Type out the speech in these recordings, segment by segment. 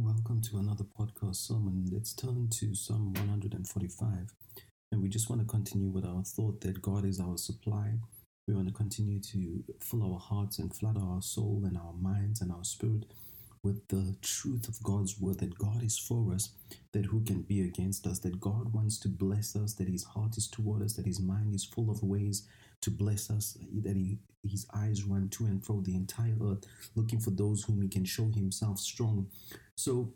Welcome to another podcast sermon. Let's turn to Psalm 145. And we just want to continue with our thought that God is our supply. We want to continue to fill our hearts and flood our soul and our minds and our spirit with the truth of God's word that God is for us, that who can be against us, that God wants to bless us, that his heart is toward us, that his mind is full of ways to bless us, that he, his eyes run to and fro the entire earth, looking for those whom he can show himself strong. So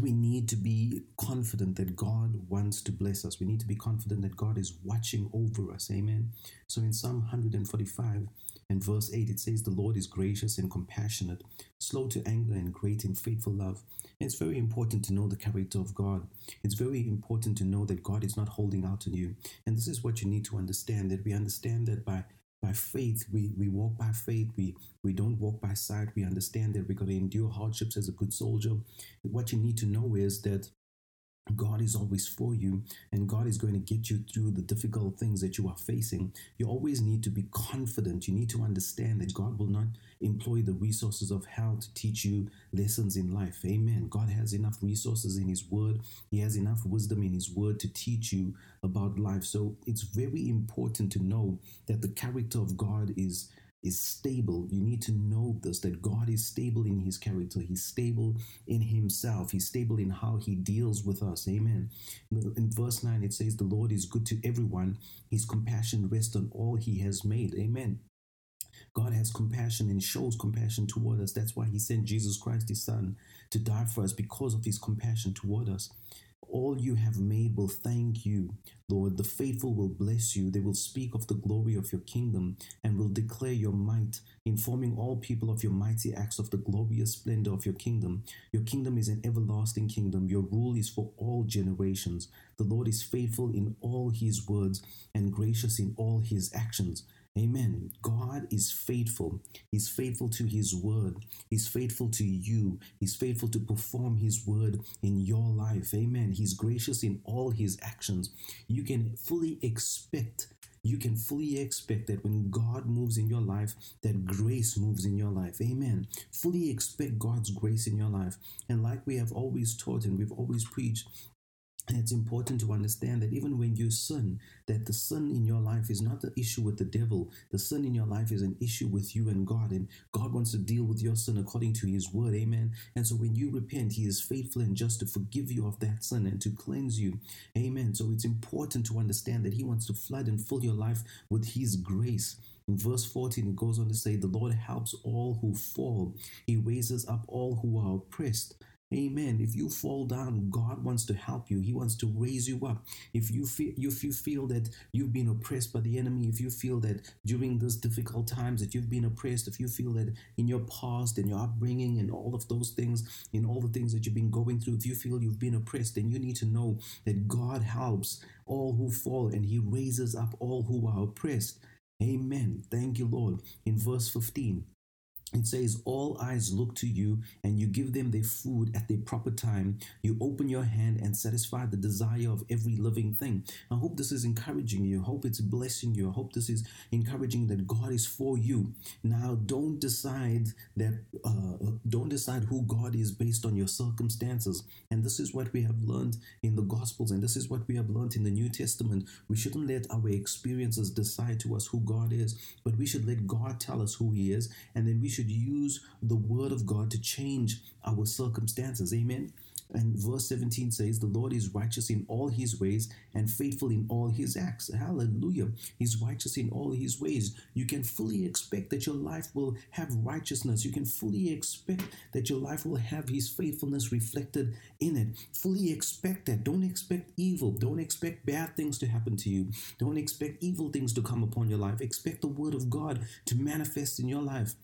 we need to be confident that God wants to bless us. We need to be confident that God is watching over us. Amen. So in Psalm 145 and verse 8, it says, The Lord is gracious and compassionate, slow to anger and great in faithful love. And it's very important to know the character of God. It's very important to know that God is not holding out on you. And this is what you need to understand that we understand that by by faith we, we walk by faith we we don't walk by sight we understand that we're going to endure hardships as a good soldier what you need to know is that God is always for you and God is going to get you through the difficult things that you are facing. You always need to be confident. You need to understand that God will not employ the resources of hell to teach you lessons in life. Amen. God has enough resources in His Word, He has enough wisdom in His Word to teach you about life. So it's very important to know that the character of God is is stable. You need to know this that God is stable in his character. He's stable in himself. He's stable in how he deals with us. Amen. In verse 9, it says, The Lord is good to everyone. His compassion rests on all he has made. Amen. God has compassion and shows compassion toward us. That's why he sent Jesus Christ, his son, to die for us because of his compassion toward us. All you have made will thank you, Lord. The faithful will bless you. They will speak of the glory of your kingdom and will declare your might, informing all people of your mighty acts of the glorious splendor of your kingdom. Your kingdom is an everlasting kingdom. Your rule is for all generations. The Lord is faithful in all his words and gracious in all his actions. Amen. God is faithful. He's faithful to His word. He's faithful to you. He's faithful to perform His word in your life. Amen. He's gracious in all His actions. You can fully expect you can fully expect that when God moves in your life, that grace moves in your life. Amen. Fully expect God's grace in your life. And like we have always taught and we've always preached, it's important to understand that even when you sin, that the sin in your life is not the issue with the devil. The sin in your life is an issue with you and God. And God wants to deal with your sin according to his word. Amen. And so when you repent, he is faithful and just to forgive you of that sin and to cleanse you. Amen. So it's important to understand that he wants to flood and fill your life with his grace. In verse 14, it goes on to say, The Lord helps all who fall, He raises up all who are oppressed. Amen. If you fall down, God wants to help you. He wants to raise you up. If you feel if you feel that you've been oppressed by the enemy, if you feel that during those difficult times that you've been oppressed, if you feel that in your past and your upbringing and all of those things, in all the things that you've been going through, if you feel you've been oppressed, then you need to know that God helps all who fall and he raises up all who are oppressed. Amen. Thank you, Lord. In verse 15, it says, All eyes look to you, and you give them their food at their proper time. You open your hand and satisfy the desire of every living thing. I hope this is encouraging you. I hope it's blessing you. I hope this is encouraging that God is for you. Now, don't decide that, uh, don't decide who God is based on your circumstances. And this is what we have learned in the Gospels, and this is what we have learned in the New Testament. We shouldn't let our experiences decide to us who God is, but we should let God tell us who He is, and then we should should use the word of God to change our circumstances. Amen. And verse 17 says, The Lord is righteous in all his ways and faithful in all his acts. Hallelujah. He's righteous in all his ways. You can fully expect that your life will have righteousness. You can fully expect that your life will have his faithfulness reflected in it. Fully expect that. Don't expect evil. Don't expect bad things to happen to you. Don't expect evil things to come upon your life. Expect the word of God to manifest in your life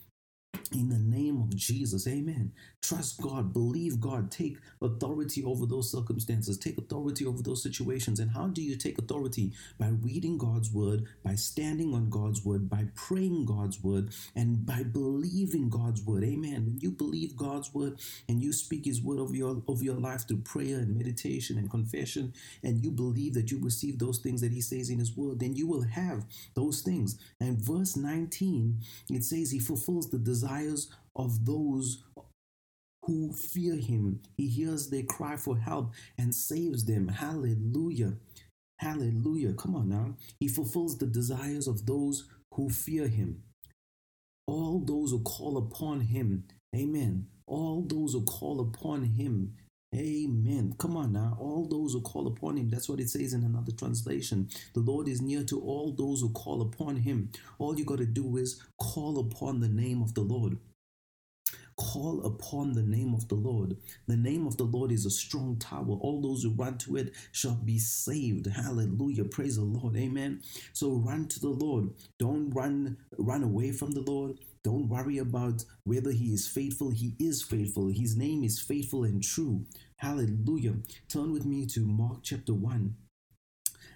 in the name of Jesus. Amen. Trust God, believe God, take authority over those circumstances, take authority over those situations. And how do you take authority? By reading God's word, by standing on God's word, by praying God's word, and by believing God's word. Amen. When you believe God's word and you speak his word over your over your life through prayer and meditation and confession, and you believe that you receive those things that he says in his word, then you will have those things. And verse 19, it says he fulfills the desire desires of those who fear him. He hears their cry for help and saves them. Hallelujah. Hallelujah. Come on now. He fulfills the desires of those who fear him. All those who call upon him. Amen. All those who call upon him. Amen. Come on now. All those who call upon him. That's what it says in another translation. The Lord is near to all those who call upon him. All you got to do is call upon the name of the Lord. Call upon the name of the Lord. The name of the Lord is a strong tower. All those who run to it shall be saved. Hallelujah. Praise the Lord. Amen. So run to the Lord. Don't run run away from the Lord. Don't worry about whether he is faithful. He is faithful. His name is faithful and true. Hallelujah. Turn with me to Mark chapter 1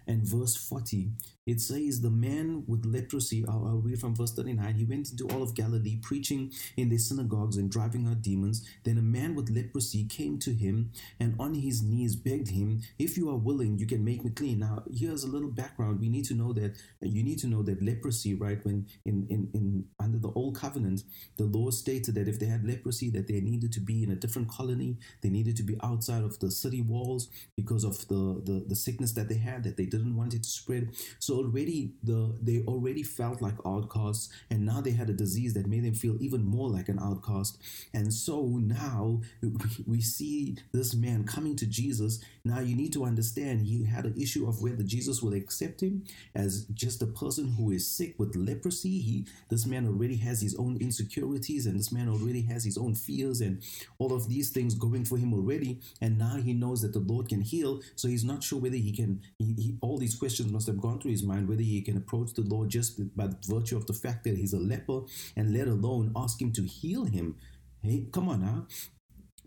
and verse 40. It says, The man with leprosy, I'll, I'll, read from verse 39, he went into all of Galilee, preaching in the synagogues and driving out demons. Then a man with leprosy came to him and on his knees begged him, If you are willing, you can make me clean. Now, here's a little background. We need to know that you need to know that leprosy, right, when in, in, in under the old covenant, the law stated that if they had leprosy, that they needed to be in a different colony, they needed to be outside of the city walls because of the, the, the sickness that they had, that they didn't want it to spread. So so already the they already felt like outcasts, and now they had a disease that made them feel even more like an outcast. And so now we see this man coming to Jesus. Now you need to understand he had an issue of whether Jesus will accept him as just a person who is sick with leprosy. He this man already has his own insecurities, and this man already has his own fears and all of these things going for him already. And now he knows that the Lord can heal, so he's not sure whether he can. He, he, all these questions must have gone through his his mind whether he can approach the Lord just by virtue of the fact that he's a leper and let alone ask him to heal him. Hey, come on now.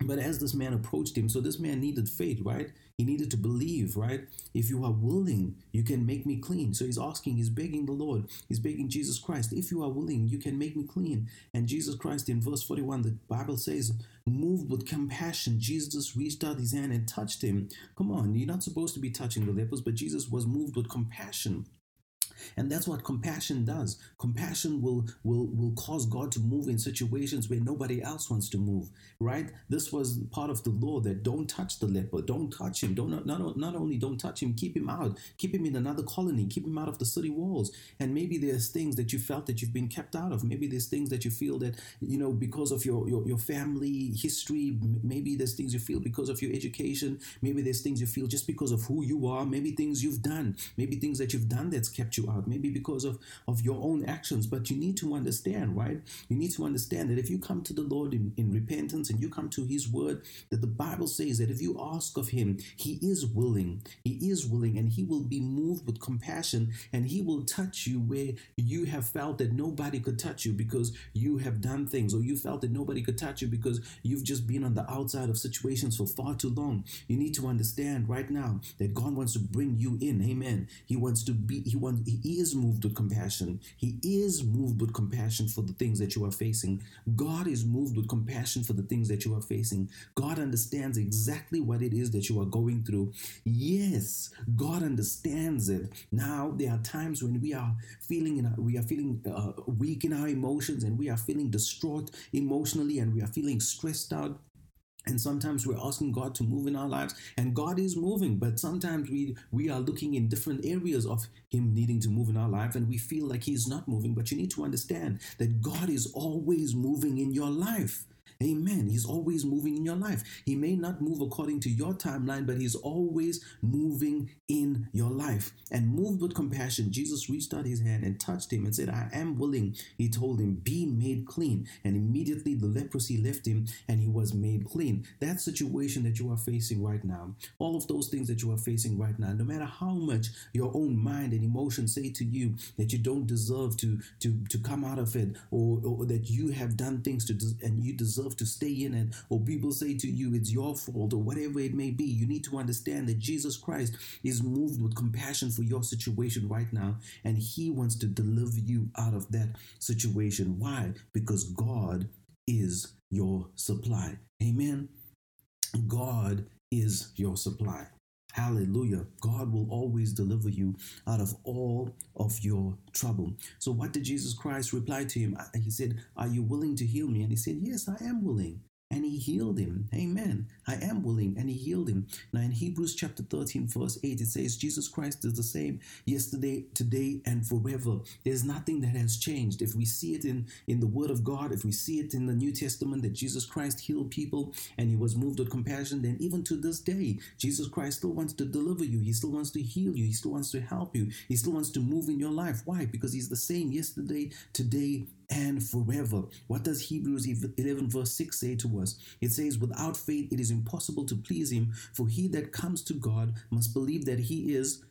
But as this man approached him, so this man needed faith, right? He needed to believe, right? If you are willing, you can make me clean. So he's asking, he's begging the Lord, he's begging Jesus Christ, if you are willing, you can make me clean. And Jesus Christ, in verse 41, the Bible says, moved with compassion, Jesus reached out his hand and touched him. Come on, you're not supposed to be touching the lepers, but Jesus was moved with compassion. And that's what compassion does. Compassion will will will cause God to move in situations where nobody else wants to move, right? This was part of the law that don't touch the leper, don't touch him, don't not, not only don't touch him, keep him out, keep him in another colony, keep him out of the city walls. And maybe there's things that you felt that you've been kept out of. Maybe there's things that you feel that, you know, because of your your, your family history, maybe there's things you feel because of your education, maybe there's things you feel just because of who you are, maybe things you've done, maybe things that you've done that's kept you out maybe because of, of your own actions. But you need to understand, right? You need to understand that if you come to the Lord in, in repentance and you come to His word, that the Bible says that if you ask of Him, He is willing. He is willing and He will be moved with compassion and He will touch you where you have felt that nobody could touch you because you have done things or you felt that nobody could touch you because you've just been on the outside of situations for far too long. You need to understand right now that God wants to bring you in. Amen. He wants to be, He wants, is moved with compassion. He is moved with compassion for the things that you are facing. God is moved with compassion for the things that you are facing. God understands exactly what it is that you are going through. Yes, God understands it. Now there are times when we are feeling in our, we are feeling uh, weak in our emotions and we are feeling distraught emotionally and we are feeling stressed out and sometimes we're asking god to move in our lives and god is moving but sometimes we we are looking in different areas of him needing to move in our life and we feel like he's not moving. But you need to understand that god is always moving in your life Amen. He's always moving in your life. He may not move according to your timeline, but he's always moving in your life. And moved with compassion, Jesus reached out his hand and touched him and said, I am willing. He told him, Be made clean. And immediately the leprosy left him and he was made clean. That situation that you are facing right now, all of those things that you are facing right now, no matter how much your own mind and emotions say to you that you don't deserve to, to, to come out of it or, or that you have done things to and you deserve to stay in it, or people say to you it's your fault, or whatever it may be, you need to understand that Jesus Christ is moved with compassion for your situation right now, and He wants to deliver you out of that situation. Why? Because God is your supply. Amen. God is your supply. Hallelujah. God will always deliver you out of all of your trouble. So, what did Jesus Christ reply to him? Uh, he said, Are you willing to heal me? And he said, Yes, I am willing. And he healed him. Amen. I am willing, and he healed him. Now, in Hebrews chapter 13, verse 8, it says, Jesus Christ is the same yesterday, today, and forever. There's nothing that has changed. If we see it in, in the Word of God, if we see it in the New Testament that Jesus Christ healed people and he was moved with compassion, then even to this day, Jesus Christ still wants to deliver you. He still wants to heal you. He still wants to help you. He still wants to move in your life. Why? Because he's the same yesterday, today, and forever. What does Hebrews 11, verse 6 say to us? It says, Without faith, it is impossible to please him, for he that comes to God must believe that he is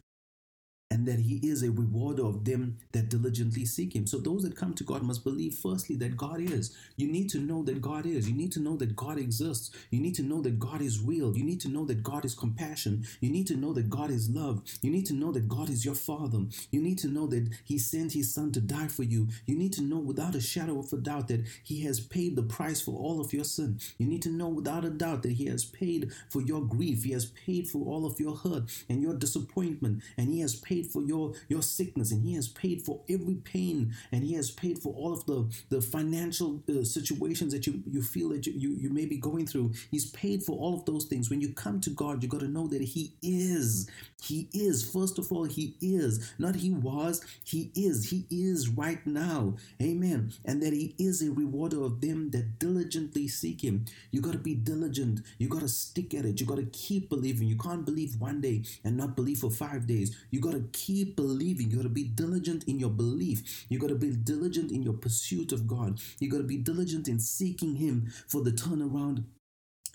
and that he is a rewarder of them that diligently seek him. So those that come to God must believe firstly that God is. You need to know that God is. You need to know that God exists. You need to know that God is real. You need to know that God is compassion. You need to know that God is love. You need to know that God is your father. You need to know that he sent his son to die for you. You need to know without a shadow of a doubt that he has paid the price for all of your sin. You need to know without a doubt that he has paid for your grief. He has paid for all of your hurt and your disappointment and he has paid paid for your your sickness and he has paid for every pain and he has paid for all of the the financial uh, situations that you you feel that you, you you may be going through. He's paid for all of those things. When you come to god you got to know that he is. He is. First of all he is. Not he was he is. He is right now. Amen. And that he is a rewarder of them that diligently seek him. You got to be diligent. You got to stick at it. You got to keep believing. You can't believe one day and not believe for five days. You got to keep believing. You got to be diligent in your belief. You got to be diligent in your pursuit of God. You got to be diligent in seeking Him for the turnaround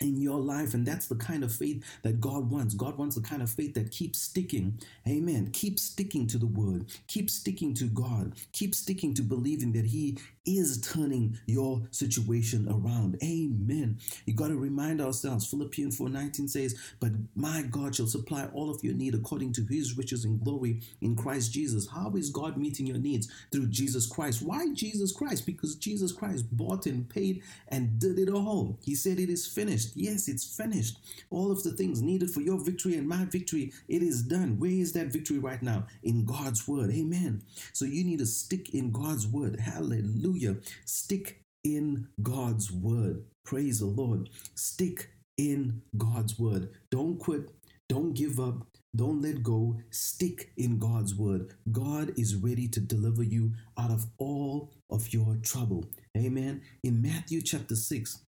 in your life. And that's the kind of faith that God wants. God wants the kind of faith that keeps sticking. Amen. Keep sticking to the word. Keep sticking to God. Keep sticking to believing that He is turning your situation around. Amen. You got to remind ourselves. Philippians 4:19 says, But my God shall supply all of your need according to his riches and glory in Christ Jesus. How is God meeting your needs? Through Jesus Christ. Why Jesus Christ? Because Jesus Christ bought and paid and did it all. He said it is finished. Yes, it's finished. All of the things needed for your victory and my victory, it is done. Where is that victory right now? In God's word. Amen. So you need to stick in God's word. Hallelujah. Hallelujah. Stick in God's word. Praise the Lord. Stick in God's word. Don't quit. Don't give up. Don't let go. Stick in God's word. God is ready to deliver you out of all of your trouble. Amen. In Matthew chapter 6,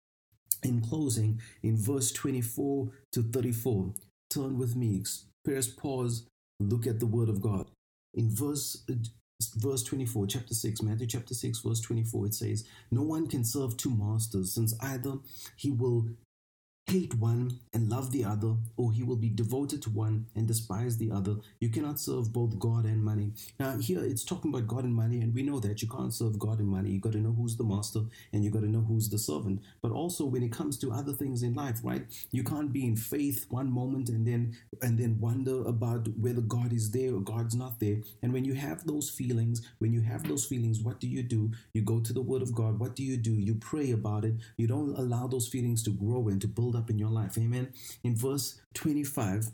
in closing, in verse 24 to 34, turn with me. Press pause. Look at the word of God. In verse verse 24, chapter 6, Matthew chapter 6, verse 24, it says, No one can serve two masters, since either he will hate one and love the other, or he will be devoted to one and despise the other. You cannot serve both God and money. Now, here it's talking about God and money, and we know that you can't serve God and money. You got to know who's the master and you got to know who's the servant. But also, when it comes to other things in life, right? You can't be in faith one moment and then and then wonder about whether God is there or God's not there. And when you have those feelings, when you have those feelings, what do you do? You go to the Word of God. What do you do? You pray about it. You don't allow those feelings to grow and to build up in your life. Amen. In verse 25,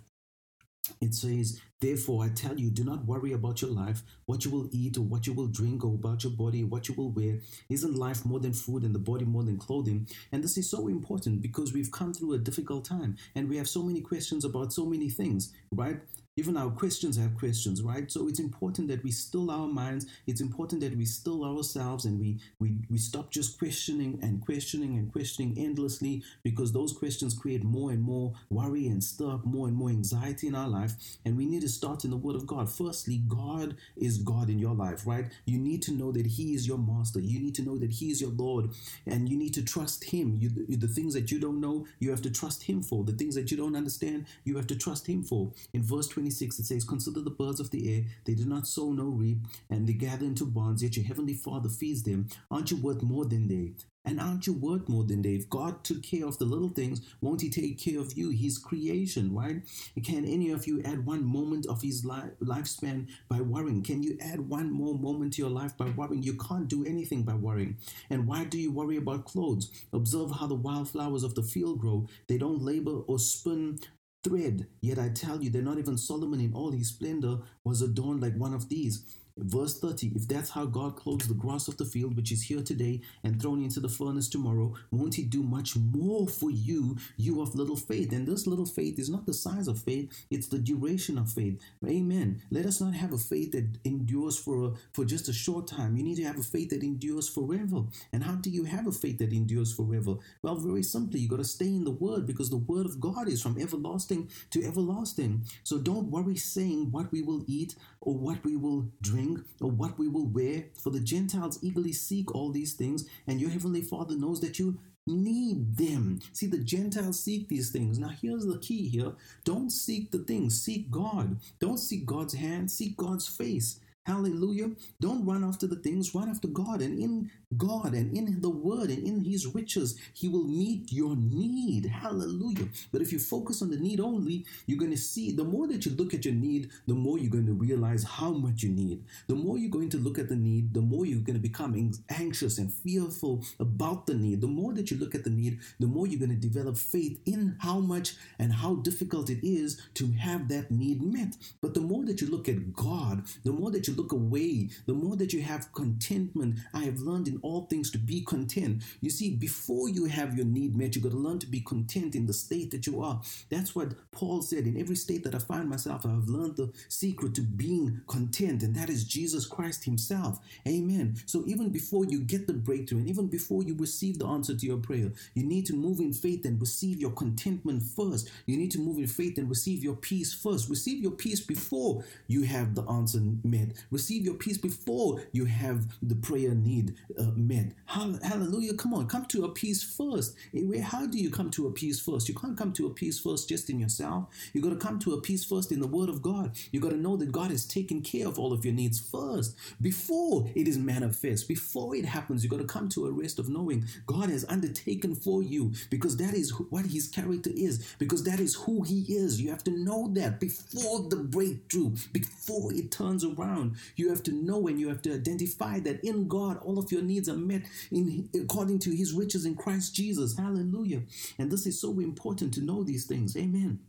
it says, Therefore, I tell you, do not worry about your life, what you will eat or what you will drink, or about your body, what you will wear. Isn't life more than food and the body more than clothing? And this is so important because we've come through a difficult time and we have so many questions about so many things, right? Even our questions have questions, right? So it's important that we still our minds. It's important that we still ourselves and we we we stop just questioning and questioning and questioning endlessly because those questions create more and more worry and stir up more and more anxiety in our life. And we need to start in the Word of God. Firstly, God is God in your life, right? You need to know that He is your master. You need to know that He is your Lord, and you need to trust Him. You, the things that you don't know, you have to trust Him for. The things that you don't understand, you have to trust Him for. In verse 20 26, it says, Consider the birds of the air. They do not sow nor reap, and they gather into barns, yet your heavenly Father feeds them. Aren't you worth more than they? And aren't you worth more than they? If God took care of the little things, won't He take care of you? His creation, right? Can any of you add one moment of His life, lifespan by worrying? Can you add one more moment to your life by worrying? You can't do anything by worrying. And why do you worry about clothes? Observe how the wildflowers of the field grow. They don't labor or spin thread. Yet I tell you that not even Solomon in all his splendor was adorned like one of these. Verse 30 If that's how God clothes the grass of the field, which is here today and thrown into the furnace tomorrow, won't He do much more for you, you of little faith? And this little faith is not the size of faith, it's the duration of faith. Amen. Let us not have a faith that endures for, a, for just a short time. You need to have a faith that endures forever. And how do you have a faith that endures forever? Well, very simply, you got to stay in the Word because the Word of God is from everlasting to everlasting. So don't worry saying what we will eat or what we will drink or what we will wear. For the Gentiles eagerly seek all these things, and your heavenly Father knows that you need them. See, the Gentiles seek these things. Now, here's the key here don't seek the things, seek God. Don't seek God's hand, seek God's face. Hallelujah. Don't run after the things, run after God. And in God and in the Word and in His riches, He will meet your need. Hallelujah. But if you focus on the need only, you're going to see the more that you look at your need, the more you're going to realize how much you need. The more you're going to look at the need, the more you're going to become anxious and fearful about the need. The more that you look at the need, the more you're going to develop faith in how much and how difficult it is to have that need met. But the more that you look at God, the more that you look away, the more that you have contentment. I have learned in all things to be content. You see, before you have your need met, you got to learn to be content in the state that you are. That's what Paul said. In every state that I find myself, I have learned the secret to being content, and that is Jesus Christ Himself. Amen. So even before you get the breakthrough, and even before you receive the answer to your prayer, you need to move in faith and receive your contentment first. You need to move in faith and receive your peace first. Receive your peace before you have the answer met. Receive your peace before you have the prayer need uh, met. Hallelujah. Come on, come to a peace first. Eh, how do you come to a peace first? You can't come to a peace first just in yourself. You got to come to a peace first in the Word of God. You got to know that God has taken care of all of your needs first before it is manifest. Before it happens, you got to come to a rest of knowing God has undertaken for you because that is what His character is, because that is who He is. You have to know that before the breakthrough, before it turns around. You have to know and you have to identify that in God, all of your needs are met in according to his riches in Christ Jesus. Hallelujah. And this is so important to know these things. Amen.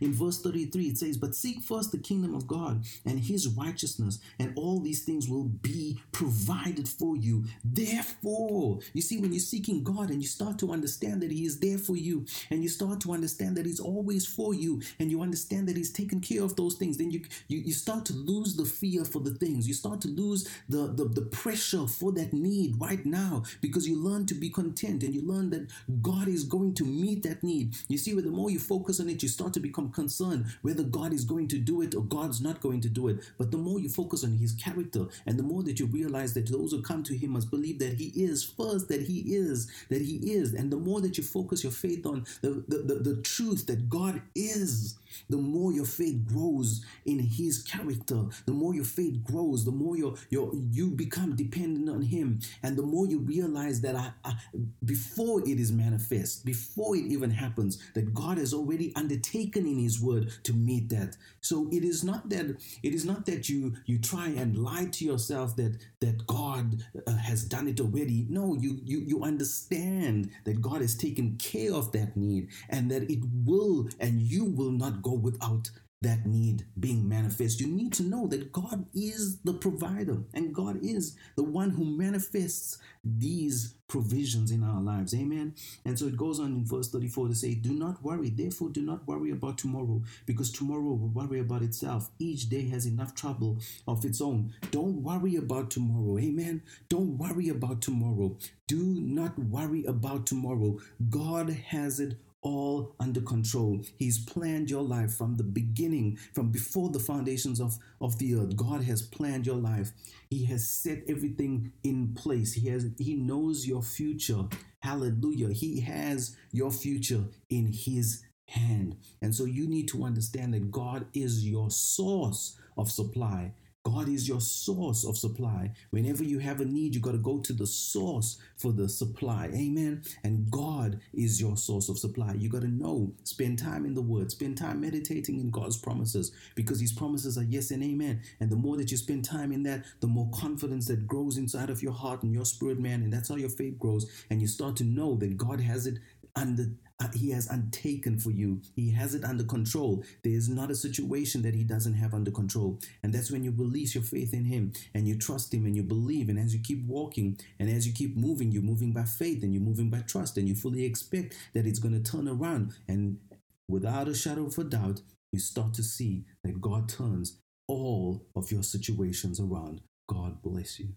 In verse 33, it says, But seek first the kingdom of God and his righteousness, and all these things will be provided for you. Therefore, you see, when you're seeking God and you start to understand that he is there for you, and you start to understand that he's always for you, and you understand that he's taken care of those things, then you, you, you start to lose the fear for the things. You start to lose the, the, the pressure for that need right now because you learn to be content and you learn that God is going to meet that need. You see, with the more you focus on it, you start to become concerned whether God is going to do it or God's not going to do it. But the more you focus on his character and the more that you realize that those who come to him must believe that he is first, that he is, that he is. And the more that you focus your faith on the, the, the, the truth that God is, the more your faith grows in his character, the more your faith grows, the more your, your, you become dependent on him. And the more you realize that I, I, before it is manifest, before it even happens, that God has already undertaken in his word to meet that. So it is not that it is not that you you try and lie to yourself that that God uh, has done it already. No, you you you understand that God has taken care of that need and that it will and you will not go without that need being manifest. You need to know that God is the provider and God is the one who manifests these provisions in our lives. Amen. And so it goes on in verse 34 to say, Do not worry, therefore, do not worry about tomorrow, because tomorrow will worry about itself. Each day has enough trouble of its own. Don't worry about tomorrow. Amen. Don't worry about tomorrow. Do not worry about tomorrow. God has it all under control. He's planned your life from the beginning, from before the foundations of, of the earth. God has planned your life. He has set everything in place. He has He knows your future. Hallelujah. He has your future in His hand. And so you need to understand that God is your source of supply. God is your source of supply. Whenever you have a need, you got to go to the source for the supply. Amen. And God is your source of supply. You got to know, spend time in the Word, spend time meditating in God's promises because His promises are yes and amen. And the more that you spend time in that, the more confidence that grows inside of your heart and your spirit, man. And that's how your faith grows. And you start to know that God has it under Uh, he has undertaken for you. He has it under control. There is not a situation that he doesn't have under control. And that's when you release your faith in him and you trust him and you believe. And as you keep walking and as you keep moving, you're moving by faith and you're moving by trust and you fully expect that it's going to turn around. And without a shadow of a doubt, you start to see that God turns all of your situations around. God bless you.